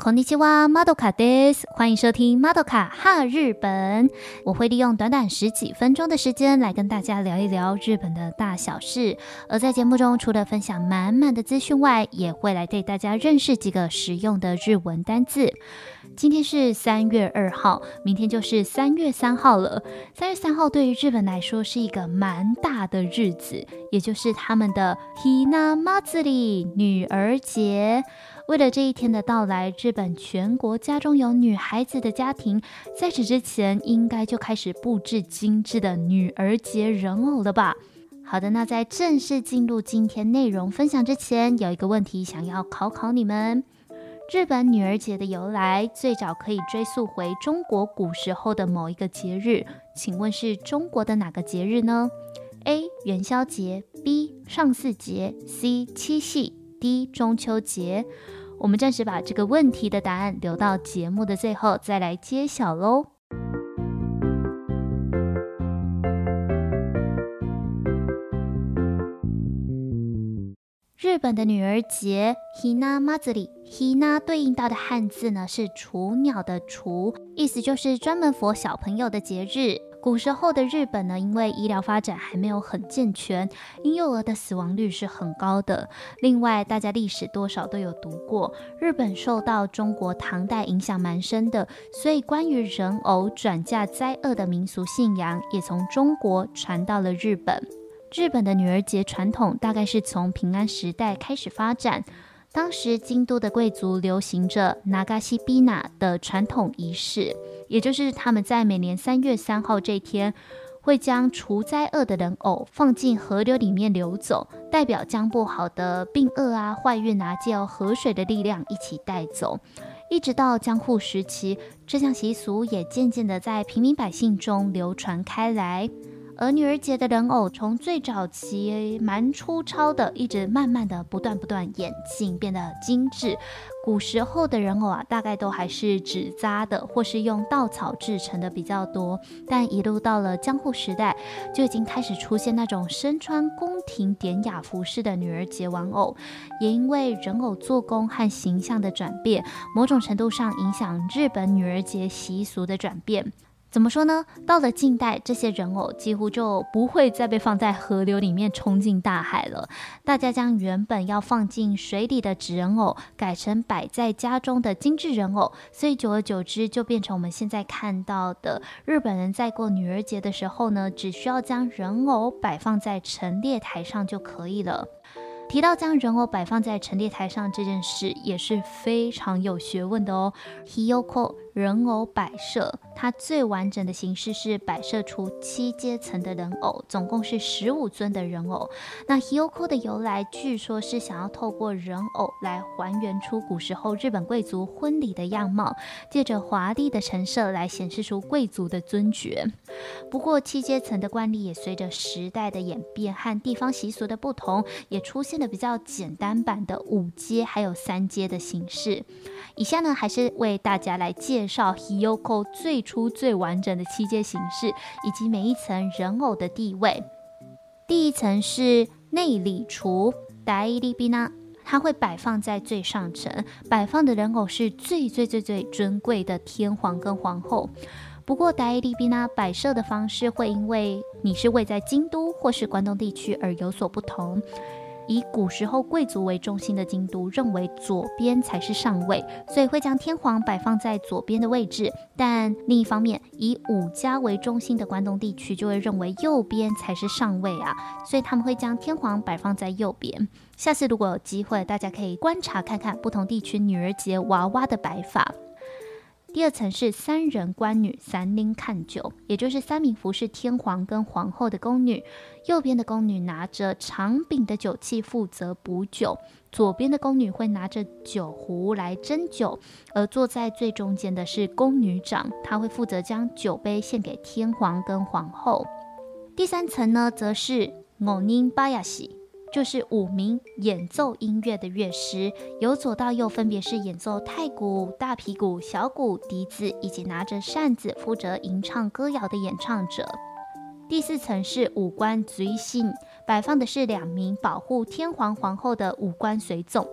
こんにちは，まどかです。欢迎收听まどか哈日本。我会利用短短十几分钟的时间来跟大家聊一聊日本的大小事。而在节目中，除了分享满满的资讯外，也会来带大家认识几个实用的日文单字。今天是三月二号，明天就是三月三号了。三月三号对于日本来说是一个蛮大的日子， 也就是他们的ひな祭り女儿节。为了这一天的到来，日本全国家中有女孩子的家庭，在此之前应该就开始布置精致的女儿节人偶了吧？好的，那在正式进入今天内容分享之前，有一个问题想要考考你们：日本女儿节的由来最早可以追溯回中国古时候的某一个节日，请问是中国的哪个节日呢 ？A. 元宵节，B. 上巳节，C. 七夕，D. 中秋节。我们暂时把这个问题的答案留到节目的最后再来揭晓喽。日本的女儿节ひな祭り，ひな对应到的汉字呢是雏鸟的雏，意思就是专门 for 小朋友的节日。 古时候的日本呢，因为医疗发展还没有很健全，婴幼儿的死亡率是很高的。另外，大家历史多少都有读过，日本受到中国唐代影响蛮深的，所以关于人偶转嫁灾厄的民俗信仰也从中国传到了日本。日本的女儿节传统大概是从平安时代开始发展，当时京都的贵族流行着流しびな的传统仪式。 也就是他们在每年三月三号这天，会将除灾厄的人偶放进河流里面流走，代表将不好的病厄啊、坏运啊，借由河水的力量一起带走。一直到江户时期，这项习俗也渐渐的在平民百姓中流传开来。而女儿节的人偶从最早期蛮粗糙的，一直慢慢的不断不断演进，变得精致。古时候的人偶啊，大概都还是纸扎的，或是用稻草制成的比较多。但一路到了江户时代，就已经开始出现那种身穿宫廷典雅服饰的女儿节玩偶。也因为人偶做工和形象的转变，某种程度上影响日本女儿节习俗的转变。怎么说呢？到了近代，这些人偶几乎就不会再被放在河流里面冲进大海了。大家将原本要放进水里的纸人偶，改成摆在家中的精致人偶，所以久而久之，就变成我们现在看到的日本人在过女儿节的时候呢，只需要将人偶摆放在陈列台上就可以了。提到将人偶摆放在陈列台上这件事，也是非常有学问的哦。Hiyoko 人偶摆设，它最完整的形式是摆设出七阶层的人偶，总共是十五尊的人偶。那 Hiyoko 的由来，据说是想要透过人偶来还原出古时候日本贵族婚礼的样貌，借着华丽的陈设来显示出贵族的尊爵。不过七阶层的惯例也随着时代的演变和地方习俗的不同，也出现了比较简单版的五阶还有三阶的形式。以下呢，还是为大家来介介绍 Hiyoko 最初最完整的七阶形式，以及每一层人偶的地位。第一层是内里厨，代理宾娜，它会摆放在最上层，摆放的人偶是最最最最尊贵的天皇跟皇后。不过，代理宾娜摆设的方式会因为你是位在京都或是关东地区而有所不同。以古时候贵族为中心的京都认为左边才是上位，所以会将天皇摆放在左边的位置。但另一方面，以武家为中心的关东地区就会认为右边才是上位啊，所以他们会将天皇摆放在右边。下次如果有机会，大家可以观察看看不同地区女儿节娃娃的摆法。第二层是三人官女，三人看酒，也就是三名服侍天皇跟皇后的宫女。右边的宫女拿着长柄的酒器，负责补酒；左边的宫女会拿着酒壶来斟酒。而坐在最中间的是宫女长，她会负责将酒杯献给天皇跟皇后。第三层呢，则是五人ばやし。 就是五名演奏音乐的乐师，由左到右分别是演奏太鼓、大皮鼓、小鼓、笛子，以及拿着扇子负责吟唱歌谣的演唱者。第四层是五官随行，摆放的是两名保护天皇皇后的五官随从，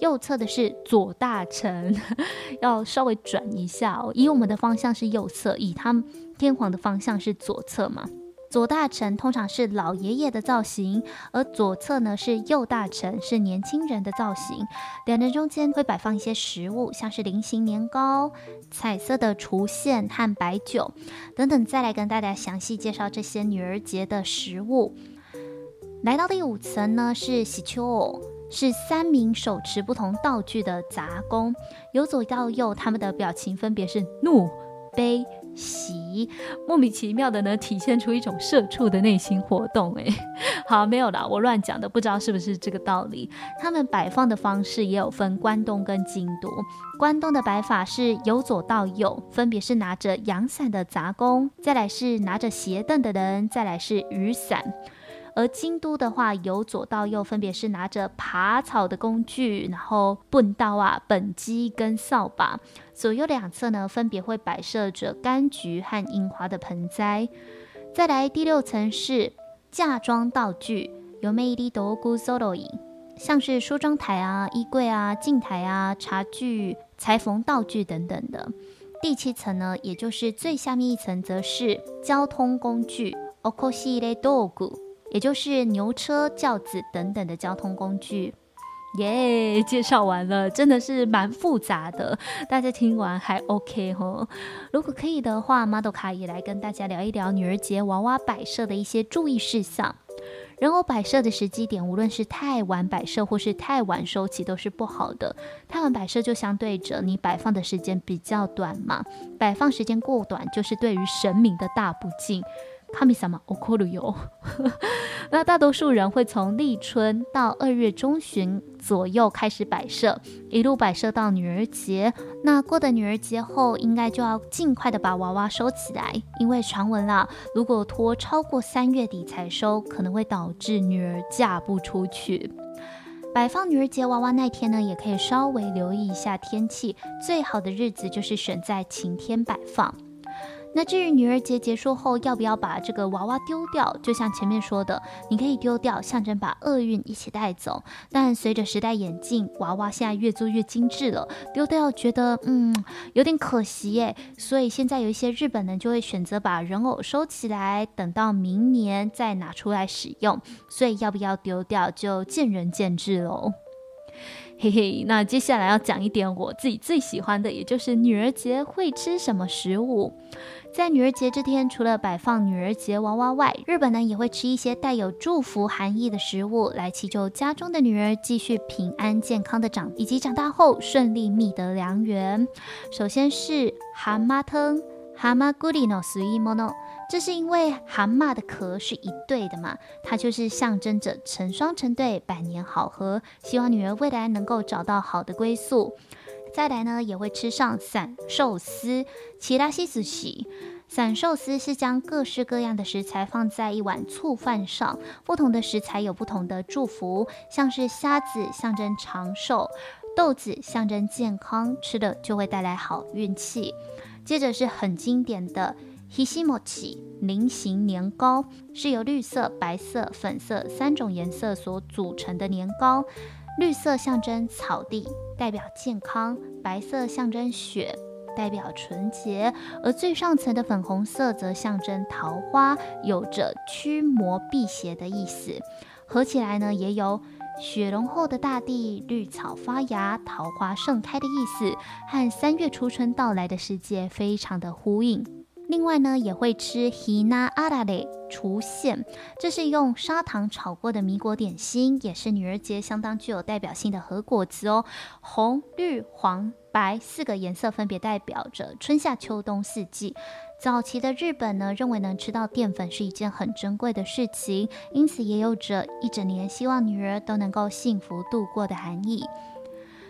右侧的是左大臣，要稍微转一下哦。以我们的方向是右侧，以他们天皇的方向是左侧嘛。左大臣通常是老爷爷的造型，而左侧呢是右大臣，是年轻人的造型。两人中间会摆放一些食物，像是菱形年糕、彩色的雏线和白酒等等。再来跟大家详细介绍这些女儿节的食物。来到第五层呢，是喜秋，是三名手持不同道具的杂工，由左到右，他们的表情分别是怒、悲。喜，莫名其妙的呢，体现出一种社畜的内心活动。诶，好，没有啦，我乱讲的，不知道是不是这个道理。他们摆放的方式也有分关东跟京都。关东的摆法是由左到右，分别是拿着阳伞的杂工，再来是拿着鞋凳的人，再来是雨伞。而京都的话，由左到右分别是拿着爬草的工具，然后畚刀啊、畚箕跟扫把。左右两侧呢，分别会摆设着柑橘和樱花的盆栽。再来第六层是嫁妆道具，有魅力道具 solo 像是梳妆台啊、衣柜啊、镜台啊、茶具、裁缝道具等等的。第七层呢，也就是最下面一层，则是交通工具 okoshi 类道具。也就是牛车、轿子等等的交通工具，耶、介绍完了，真的是蛮复杂的，大家听完还 OK 吼。如果可以的话，马豆卡也来跟大家聊一聊女儿节娃娃摆设的一些注意事项。人偶摆设的时机点，无论是太晚摆设或是太晚收起，都是不好的。太晚摆设就相对着你摆放的时间比较短嘛，摆放时间过短，就是对于神明的大不敬。神様怒るよ。那大多数人会从立春到二月中旬左右开始摆设，一路摆设到女儿节。那过的女儿节后，应该就要尽快的把娃娃收起来，因为传闻啦，如果拖超过三月底才收，可能会导致女儿嫁不出去。摆放女儿节娃娃那天呢，也可以稍微留意一下天气，最好的日子就是选在晴天摆放。那至于女儿节结束后要不要把这个娃娃丢掉，就像前面说的，你可以丢掉，象征把厄运一起带走。但随着时代演进，娃娃现在越做越精致了，丢掉觉得嗯有点可惜耶。所以现在有一些日本人就会选择把人偶收起来，等到明年再拿出来使用。所以要不要丢掉就见仁见智喽。嘿嘿，那接下来要讲一点我自己最喜欢的，也就是女儿节会吃什么食物。在女儿节这天，除了摆放女儿节娃娃外，日本呢也会吃一些带有祝福含义的食物，来祈求家中的女儿继续平安健康的长，以及长大后顺利觅得良缘。首先是蛤蟆汤，蛤蟆咕里诺随意莫诺，这是因为蛤蟆的壳是一对的嘛，它就是象征着成双成对，百年好合，希望女儿未来能够找到好的归宿。再来呢，也会吃上散寿司，其拉西子喜。散寿司是将各式各样的食材放在一碗醋饭上，不同的食材有不同的祝福，像是虾子象征长寿，豆子象征健康，吃了就会带来好运气。接着是很经典的 Hishimochi 菱形年糕，是由绿色、白色、粉色三种颜色所组成的年糕。绿色象征草地，代表健康；白色象征雪，代表纯洁；而最上层的粉红色则象征桃花，有着驱魔辟邪的意思。合起来呢，也有雪融后的大地，绿草发芽，桃花盛开的意思，和三月初春到来的世界非常的呼应。另外呢，也会吃 hina arare 雏线，这是用砂糖炒过的米果点心，也是女儿节相当具有代表性的和果子哦。红、绿、黄、白四个颜色分别代表着春夏秋冬四季。早期的日本呢，认为能吃到淀粉是一件很珍贵的事情，因此也有着一整年希望女儿都能够幸福度过的含义。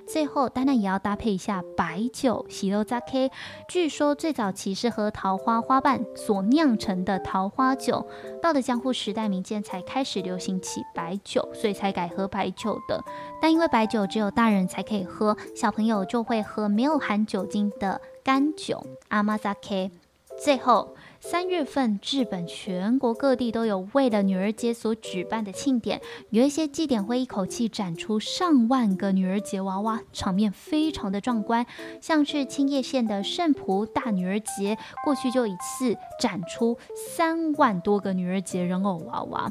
最后当然也要搭配一下白酒，喜肉扎 K。据说最早期是喝桃花花瓣所酿成的桃花酒，到了江户时代，民间才开始流行起白酒，所以才改喝白酒的。但因为白酒只有大人才可以喝，小朋友就会喝没有含酒精的干酒，阿玛扎 K。最后。三月份，日本全国各地都有为了女儿节所举办的庆典，有一些祭典会一口气展出上万个女儿节娃娃，场面非常的壮观。像是青叶县的圣仆大女儿节，过去就一次展出三万多个女儿节人偶娃娃。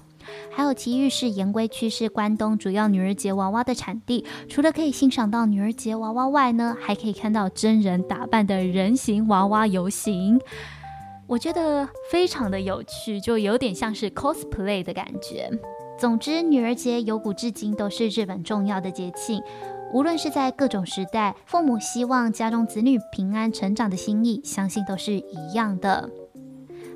还有埼玉市盐归区是关东主要女儿节娃娃的产地，除了可以欣赏到女儿节娃娃外呢，还可以看到真人打扮的人形娃娃游行，我觉得非常的有趣，就有点像是 cosplay 的感觉。总之，女儿节由古至今都是日本重要的节庆，无论是在各种时代，父母希望家中子女平安成长的心意，相信都是一样的。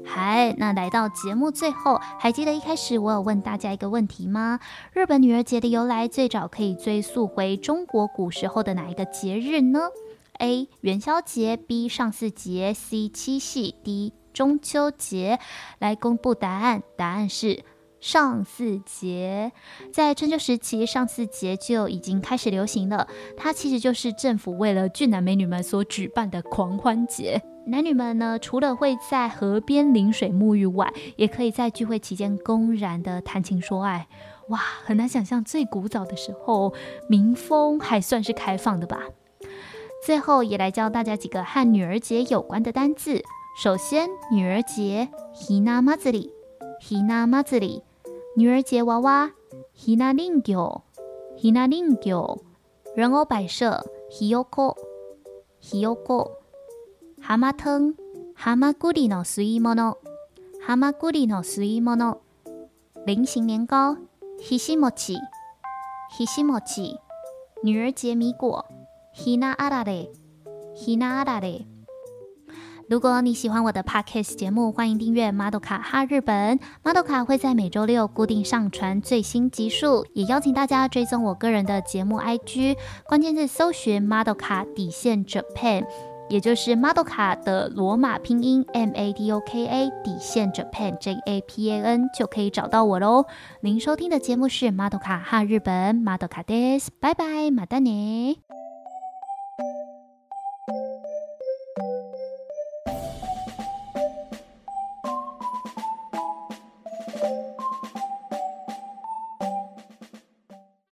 嗨，那来到节目最后，还记得一开始我有问大家一个问题吗？日本女儿节的由来最早可以追溯回中国古时候的哪一个节日呢？A. 元宵节，B. 上巳节，C. 七夕，D. 中秋节。来公布答案，答案是上巳节。在春秋时期，上巳节就已经开始流行了。它其实就是政府为了俊男美女们所举办的狂欢节。男女们呢，除了会在河边淋水沐浴外，也可以在聚会期间公然的谈情说爱。哇，很难想象最古早的时候，民风还算是开放的吧。最后也来教大家几个和女儿节有关的单字。首先，女儿节，ひなまつり，ひなまつり，女儿节娃娃，ひな人形，ひな人形，人偶摆设，ひよこ，ひよこ。蛤蟆汤，蛤蟆咕里の吸い物，蛤蟆咕里の吸い物。菱形年糕，ひしもち，ひしもち。女儿节米果， ひなあられ，ひなあられ。如果你喜欢我的 Podcast 节目，欢迎订阅马豆卡哈日本。马豆卡会在每周六固定上传最新集数，也邀请大家追踪我个人的节目 IG，关键字搜寻马豆卡底线 Japan。也就是 Madoka 的罗马拼音 M A D O K A 底线 Japan J A P A N 就可以找到我喽。您收听的节目是 Madoka 哈日本 Madoka です，拜拜，马丹尼。